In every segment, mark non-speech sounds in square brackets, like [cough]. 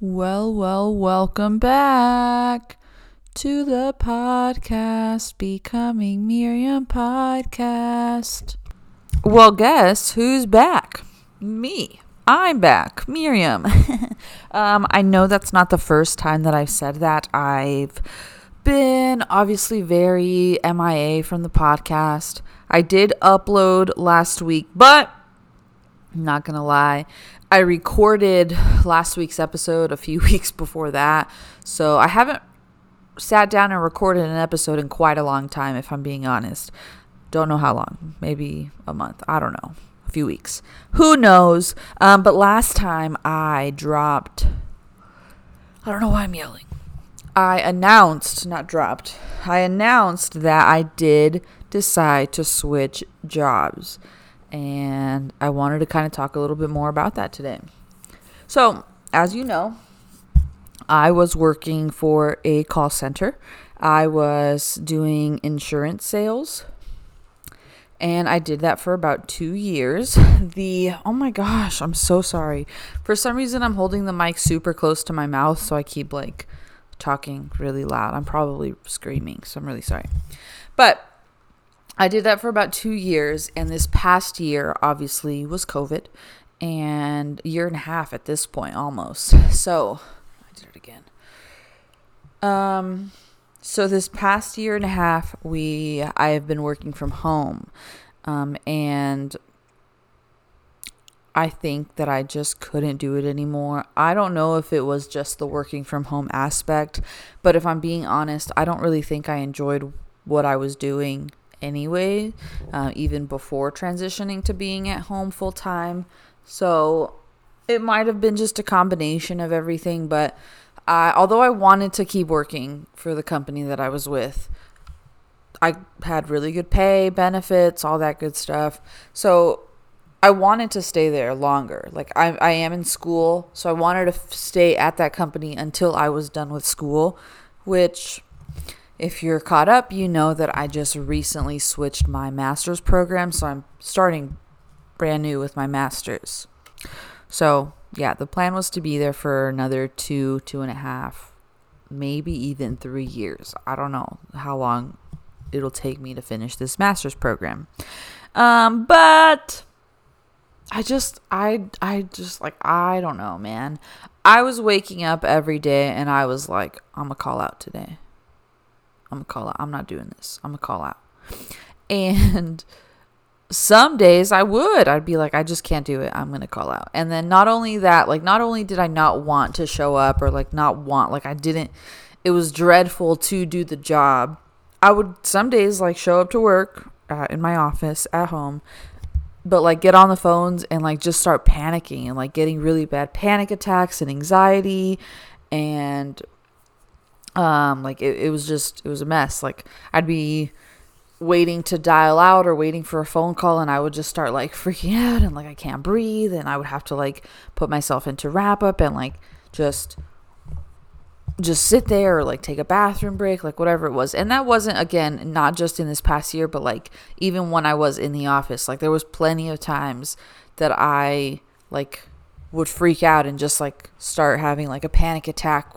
Well, well, welcome back to the podcast, Becoming Miriam podcast. Well, guess who's back? Me. I'm back, Miriam. [laughs] um, I know that's not the first time that I've said that. I've been obviously very MIA from the podcast. I did upload last week, but I'm not gonna lie. I recorded last week's episode a few [laughs] weeks before that. So I haven't sat down and recorded an episode in quite a long time, if I'm being honest. Don't know how long. Maybe a month. I don't know. A few weeks. Who knows? Um, but last time I dropped. I don't know why I'm yelling. I announced, not dropped, I announced that I did decide to switch jobs and I wanted to kind of talk a little bit more about that today. So, as you know, I was working for a call center. I was doing insurance sales. And I did that for about two years. [laughs] The, oh my gosh, I'm so sorry. For some reason, I'm holding the mic super close to my mouth, so I keep like talking really loud. I'm probably screaming, so I'm really sorry. But I did that for about two years, and this past year obviously was COVID, and a year and a half at this point almost. So I did it again. Um, so this past year and a half, we I have been working from home, um, and I think that I just couldn't do it anymore. I don't know if it was just the working from home aspect, but if I'm being honest, I don't really think I enjoyed what I was doing anyway, uh, even before transitioning to being at home full time. So it might have been just a combination of everything, but I, although I wanted to keep working for the company that I was with, I had really good pay, benefits, all that good stuff. So I wanted to stay there longer. Like I, I am in school, so I wanted to f- stay at that company until I was done with school, which if you're caught up, you know that I just recently switched my master's program, so I'm starting brand new with my master's. So, yeah, the plan was to be there for another two, two and a half, maybe even three years. I don't know how long it'll take me to finish this master's program. Um, but I just, I, I just like, I don't know, man. I was waking up every day and I was like, I'm gonna call out today. I'm gonna call out. I'm not doing this. I'm gonna call out. And some days I would. I'd be like, I just can't do it. I'm gonna call out. And then not only that, like not only did I not want to show up or like not want, like I didn't. It was dreadful to do the job. I would some days like show up to work uh, in my office at home, but like get on the phones and like just start panicking and like getting really bad panic attacks and anxiety and um like it, it was just it was a mess. Like i'd be waiting to dial out or waiting for a phone call and i would just start like freaking out and like i can't breathe and i would have to like put myself into wrap up and like just just sit there or like take a bathroom break like whatever it was. And that wasn't again not just in this past year but like even when i was in the office like there was plenty of times that i like would freak out and just like start having like a panic attack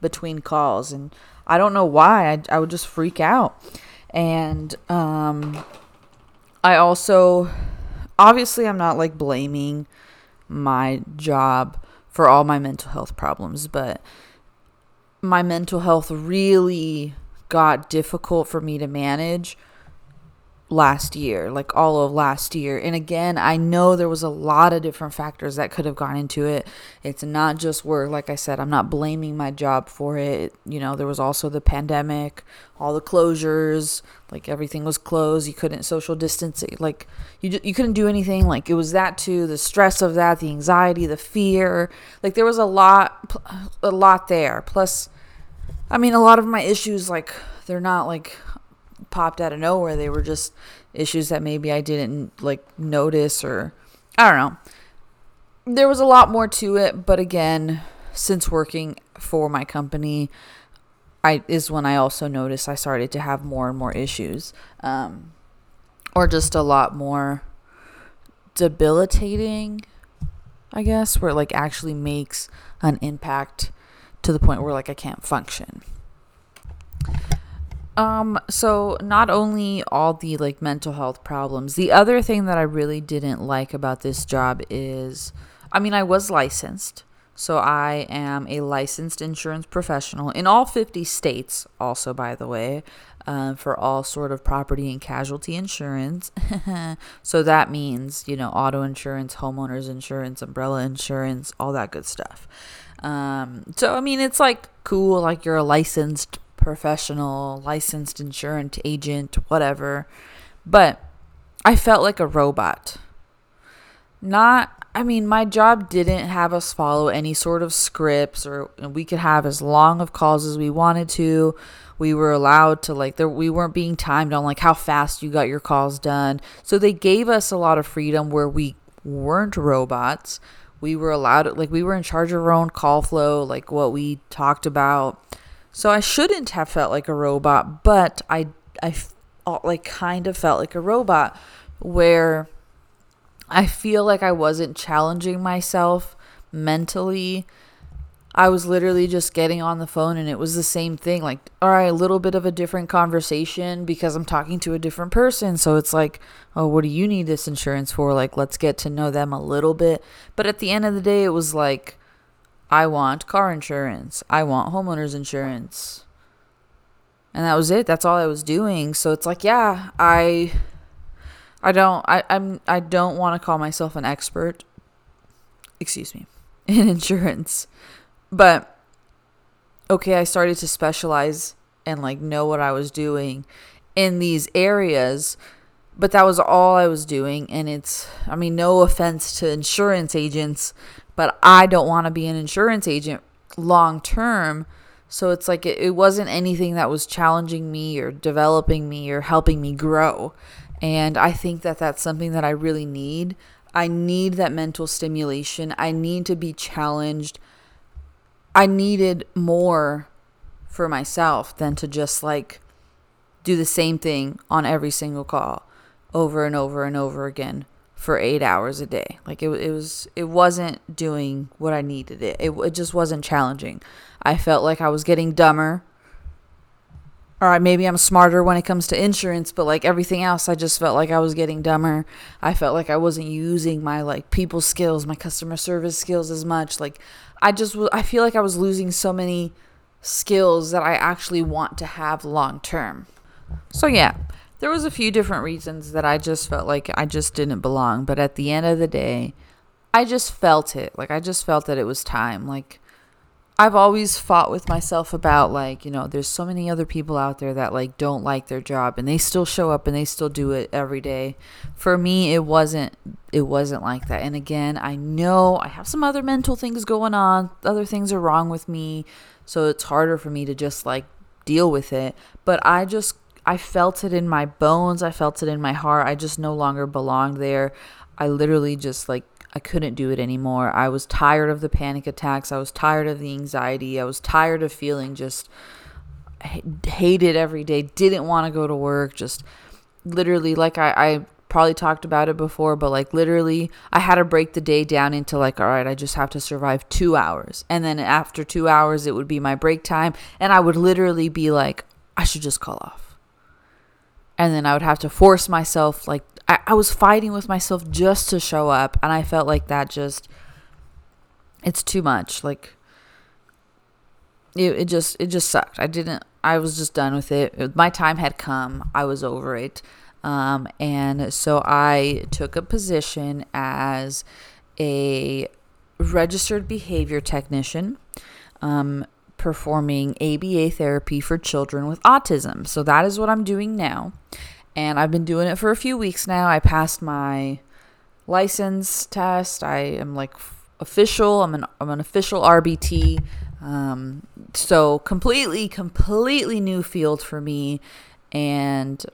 between calls and I don't know why. I, I would just freak out. And um I also obviously I'm not like blaming my job for all my mental health problems but my mental health really got difficult for me to manage last year, like all of last year. And again, I know there was a lot of different factors that could have gone into it. It's not just work, like I said, I'm not blaming my job for it. You know, there was also the pandemic, all the closures, like everything was closed. You couldn't social distance. Like you you couldn't do anything. Like it was that too, the stress of that, the anxiety, the fear. Like there was a lot a lot there. Plus I mean, a lot of my issues like they're not like popped out of nowhere. They were just issues that maybe I didn't like notice or I don't know. There was a lot more to it, but again, since working for my company, I is when I also noticed I started to have more and more issues, um, or just a lot more debilitating I guess, where it like actually makes an impact to the point where like I can't function. Um, so not only all the like mental health problems, the other thing that I really didn't like about this job is I mean, I was licensed. So I am a licensed insurance professional in all 50 states, also, by the way, uh, for all sort of property and casualty insurance. [laughs] so that means, you know, auto insurance, homeowners insurance, umbrella insurance, all that good stuff. Um, so, I mean, it's like cool, like you're a licensed professional, licensed insurance agent, whatever. But I felt like a robot. Not I mean, my job didn't have us follow any sort of scripts or we could have as long of calls as we wanted to. We were allowed to like there we weren't being timed on like how fast you got your calls done. So they gave us a lot of freedom where we weren't robots. We were allowed like we were in charge of our own call flow, like what we talked about so I shouldn't have felt like a robot, but I I uh, like kind of felt like a robot where I feel like I wasn't challenging myself mentally. I was literally just getting on the phone and it was the same thing. Like, all right, a little bit of a different conversation because I'm talking to a different person. So it's like, oh, what do you need this insurance for? Like, let's get to know them a little bit. But at the end of the day, it was like, I want car insurance. I want homeowners insurance. And that was it. That's all I was doing. So it's like, yeah, I I don't I I'm I don't want to call myself an expert. Excuse me. [laughs] In insurance. But okay, I started to specialize and like know what I was doing in these areas but that was all I was doing and it's I mean no offense to insurance agents but I don't want to be an insurance agent long term. So it's like it, it wasn't anything that was challenging me or developing me or helping me grow. And I think that that's something that I really need. I need that mental stimulation. I need to be challenged. I needed more for myself than to just like do the same thing on every single call over and over and over again for eight hours a day. Like it, it was, it wasn't doing what I needed it. it. It just wasn't challenging. I felt like I was getting dumber. All right, maybe I'm smarter when it comes to insurance, but like everything else, I just felt like I was getting dumber. I felt like I wasn't using my like people skills, my customer service skills as much. Like I just, I feel like I was losing so many skills that I actually want to have long term. So yeah, there was a few different reasons that I just felt like I just didn't belong, but at the end of the day, I just felt it. Like I just felt that it was time. Like I've always fought with myself about like, you know, there's so many other people out there that like don't like their job and they still show up and they still do it every day. For me, it wasn't it wasn't like that. And again, I know I have some other mental things going on. Other things are wrong with me. So it's harder for me to just like deal with it, but I just I felt it in my bones. I felt it in my heart. I just no longer belonged there. I literally just like I couldn't do it anymore. I was tired of the panic attacks. I was tired of the anxiety. I was tired of feeling just hated every day. Didn't want to go to work. Just literally, like I, I probably talked about it before, but like literally, I had to break the day down into like, all right, I just have to survive two hours. And then after two hours, it would be my break time. And I would literally be like, I should just call off and then I would have to force myself like I, I was fighting with myself just to show up and I felt like that just it's too much like it, it just it just sucked. I didn't I was just done with it. my time had come. I was over it. Um, and so I took a position as a registered behavior technician. Um, performing ABA therapy for children with autism. So that is what I'm doing now. And I've been doing it for a few weeks now. I passed my license test. I am like official. I'm an I'm an official RBT. Um, so completely, completely new field for me. And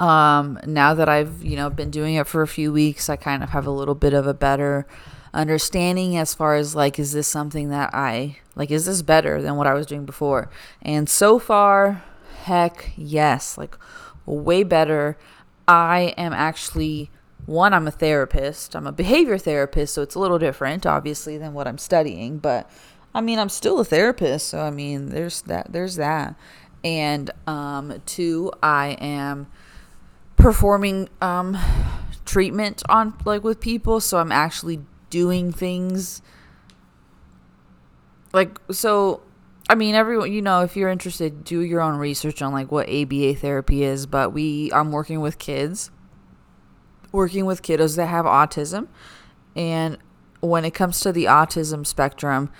um, now that I've you know been doing it for a few weeks, I kind of have a little bit of a better understanding as far as like is this something that I like is this better than what I was doing before? And so far, heck yes, like way better. I am actually one, I'm a therapist. I'm a behavior therapist, so it's a little different, obviously, than what I'm studying. But I mean, I'm still a therapist, so I mean, there's that. There's that. And um, two, I am performing um, treatment on like with people, so I'm actually doing things like so I mean, everyone, you know, if you're interested, do your own research on like what ABA therapy is. But we, I'm working with kids, working with kiddos that have autism. And when it comes to the autism spectrum,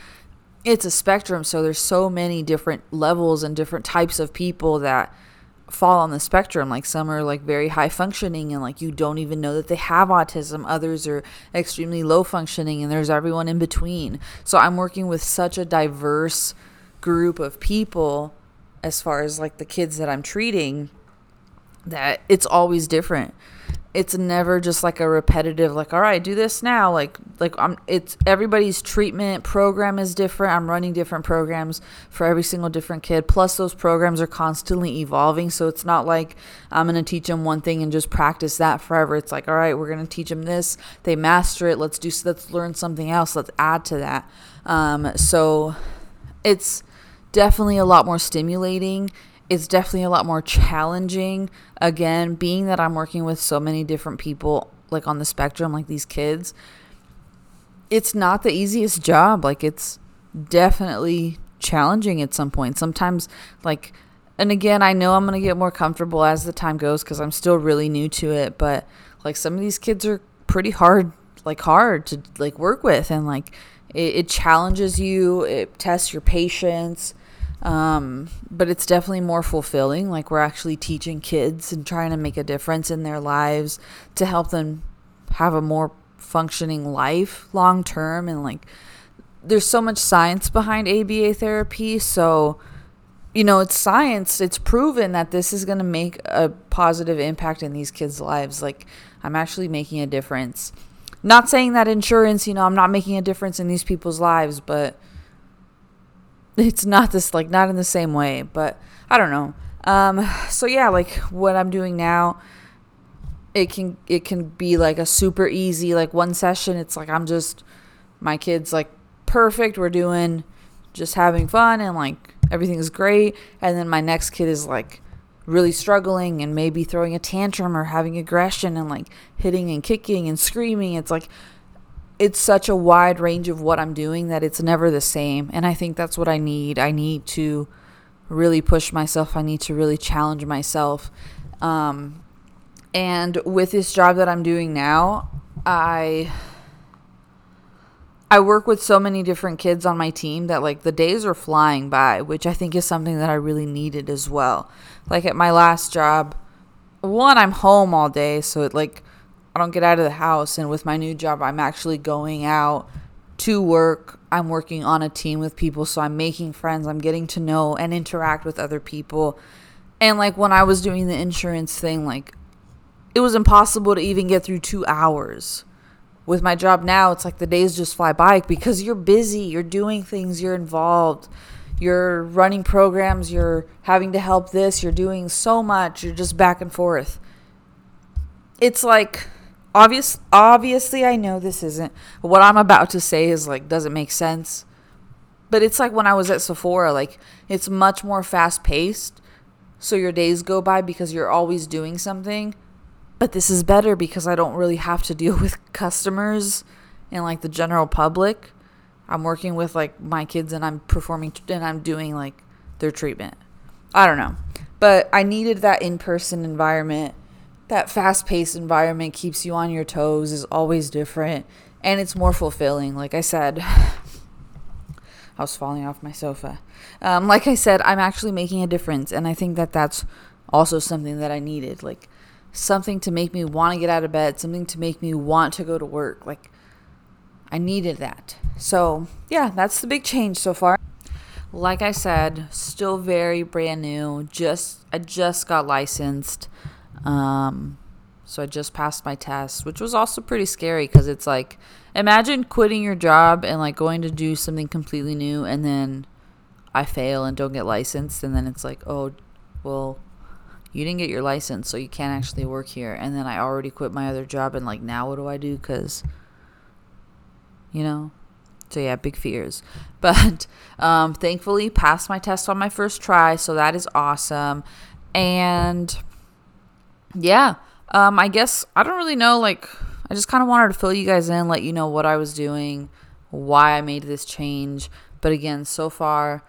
it's a spectrum. So there's so many different levels and different types of people that fall on the spectrum. Like some are like very high functioning and like you don't even know that they have autism. Others are extremely low functioning and there's everyone in between. So I'm working with such a diverse group of people as far as like the kids that I'm treating that it's always different. It's never just like a repetitive like all right, do this now like like I'm it's everybody's treatment program is different. I'm running different programs for every single different kid. Plus those programs are constantly evolving, so it's not like I'm going to teach them one thing and just practice that forever. It's like all right, we're going to teach them this. They master it. Let's do let's learn something else. Let's add to that. Um so it's definitely a lot more stimulating. It's definitely a lot more challenging. Again, being that I'm working with so many different people, like on the spectrum, like these kids, it's not the easiest job. Like, it's definitely challenging at some point. Sometimes, like, and again, I know I'm going to get more comfortable as the time goes because I'm still really new to it, but like, some of these kids are pretty hard, like, hard to like work with, and like, it, it challenges you, it tests your patience um, but it's definitely more fulfilling. Like we're actually teaching kids and trying to make a difference in their lives to help them have a more functioning life long term. And like there's so much science behind ABA therapy. So, you know, it's science. It's proven that this is going to make a positive impact in these kids' lives. Like I'm actually making a difference. Not saying that insurance, you know, I'm not making a difference in these people's lives, but it's not this like not in the same way, but I don't know. Um, so yeah, like what I'm doing now, it can it can be like a super easy like one session. It's like I'm just my kids like perfect. We're doing just having fun and like everything's great. And then my next kid is like really struggling and maybe throwing a tantrum or having aggression and like hitting and kicking and screaming. It's like it's such a wide range of what I'm doing that it's never the same. And I think that's what I need. I need to really push myself, I need to really challenge myself. Um, and with this job that I'm doing now, I. I work with so many different kids on my team that like the days are flying by, which I think is something that I really needed as well. Like at my last job, one I'm home all day, so it like I don't get out of the house. And with my new job, I'm actually going out to work. I'm working on a team with people. So I'm making friends. I'm getting to know and interact with other people. And like when I was doing the insurance thing, like it was impossible to even get through two hours. With my job now, it's like the days just fly by because you're busy, you're doing things, you're involved, you're running programs, you're having to help this, you're doing so much, you're just back and forth. It's like obvious obviously I know this isn't what I'm about to say is like doesn't make sense. But it's like when I was at Sephora, like it's much more fast paced. So your days go by because you're always doing something. But this is better because I don't really have to deal [laughs] with customers and like the general public. I'm working with like my kids and I'm performing and I'm doing like their treatment. I don't know. But I needed that in person environment that fast paced environment keeps you on your toes, is always different, and it's more fulfilling. Like I said, [sighs] I was falling off my sofa. Um, like I said, I'm actually making a difference, and I think that that's also something that I needed. Like something to make me want to get out of bed, something to make me want to go to work. Like I needed that. So, yeah, that's the big change so far. Like I said, still very brand new. Just I just got licensed. Um, so I just passed my test, which was also pretty scary because it's like, imagine quitting your job and like going to do something completely new and then I fail and don't get licensed. And then it's like, oh, well, you didn't get your license, so you can't actually work here. And then I already quit my other job, and like, now what do I do? Because, you know, so yeah, big fears. [laughs] But um, thankfully, passed my test on my first try, so that is awesome. And yeah, um, I guess I don't really know. Like, I just kind of wanted to fill you guys in, let you know what I was doing, why I made this change. But again, so far,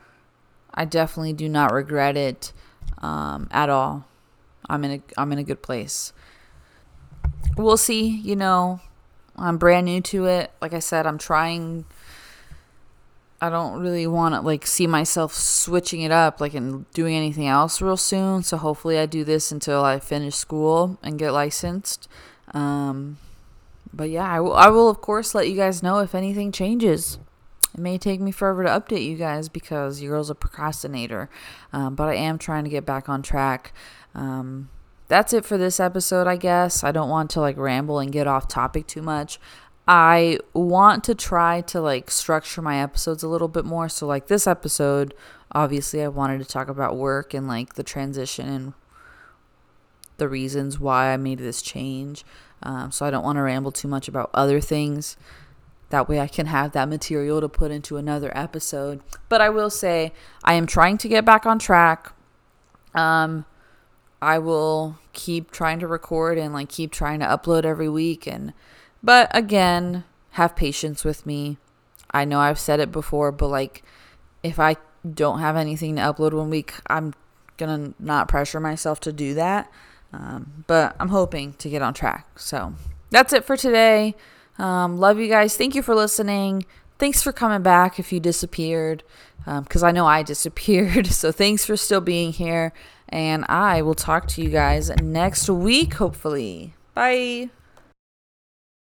I definitely do not regret it um, at all. I'm in a I'm in a good place. We'll see. You know, I'm brand new to it. Like I said, I'm trying. I don't really want to like see myself switching it up like and doing anything else real soon. So hopefully I do this until I finish school and get licensed. Um, but yeah, I will, I will of course let you guys know if anything changes. It may take me forever to update you guys because your girl's a procrastinator, um, but I am trying to get back on track. Um, that's it for this episode, I guess. I don't want to like ramble and get off topic too much. I want to try to like structure my episodes a little bit more. So, like this episode, obviously, I wanted to talk about work and like the transition and the reasons why I made this change. Um, so, I don't want to ramble too much about other things. That way, I can have that material to put into another episode. But I will say, I am trying to get back on track. Um, I will keep trying to record and like keep trying to upload every week and but again, have patience with me. I know I've said it before, but like if I don't have anything to upload one week, I'm gonna not pressure myself to do that. Um, but I'm hoping to get on track. So that's it for today. Um, love you guys. Thank you for listening. Thanks for coming back if you disappeared, because um, I know I [laughs] disappeared. So thanks for still being here. And I will talk to you guys next week, hopefully. Bye.